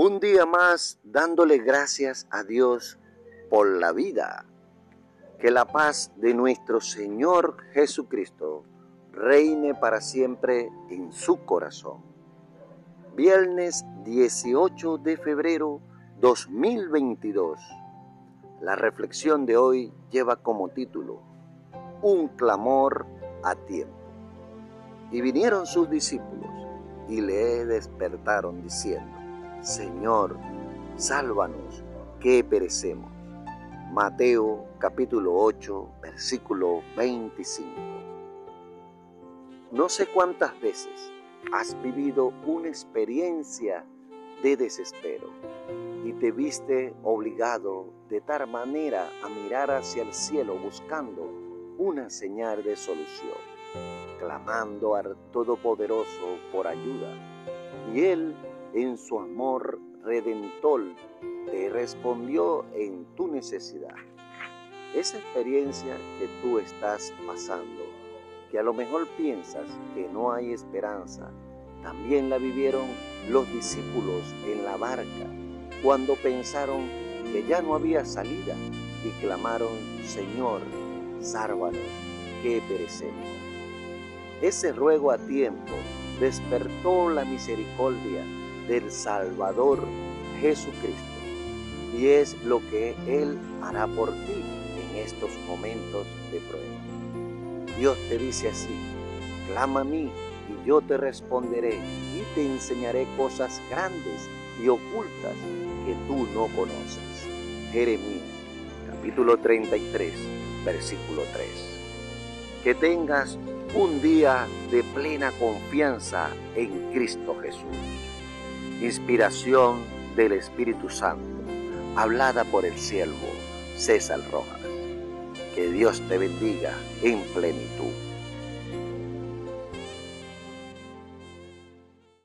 Un día más dándole gracias a Dios por la vida. Que la paz de nuestro Señor Jesucristo reine para siempre en su corazón. Viernes 18 de febrero 2022. La reflexión de hoy lleva como título Un clamor a tiempo. Y vinieron sus discípulos y le despertaron diciendo, Señor, sálvanos, que perecemos. Mateo capítulo 8, versículo 25. No sé cuántas veces has vivido una experiencia de desespero y te viste obligado de tal manera a mirar hacia el cielo buscando una señal de solución, clamando al Todopoderoso por ayuda. Y Él, en su amor redentor, te respondió en tu necesidad. Esa experiencia que tú estás pasando, que a lo mejor piensas que no hay esperanza, también la vivieron los discípulos en la barca cuando pensaron que ya no había salida y clamaron, Señor, sárvanos, que perecemos. Ese ruego a tiempo despertó la misericordia del Salvador Jesucristo y es lo que Él hará por ti en estos momentos de prueba. Dios te dice así, clama a mí y yo te responderé y te enseñaré cosas grandes y ocultas que tú no conoces. Jeremías capítulo 33 versículo 3. Que tengas un día de plena confianza en Cristo Jesús. Inspiración del Espíritu Santo, hablada por el siervo César Rojas. Que Dios te bendiga en plenitud.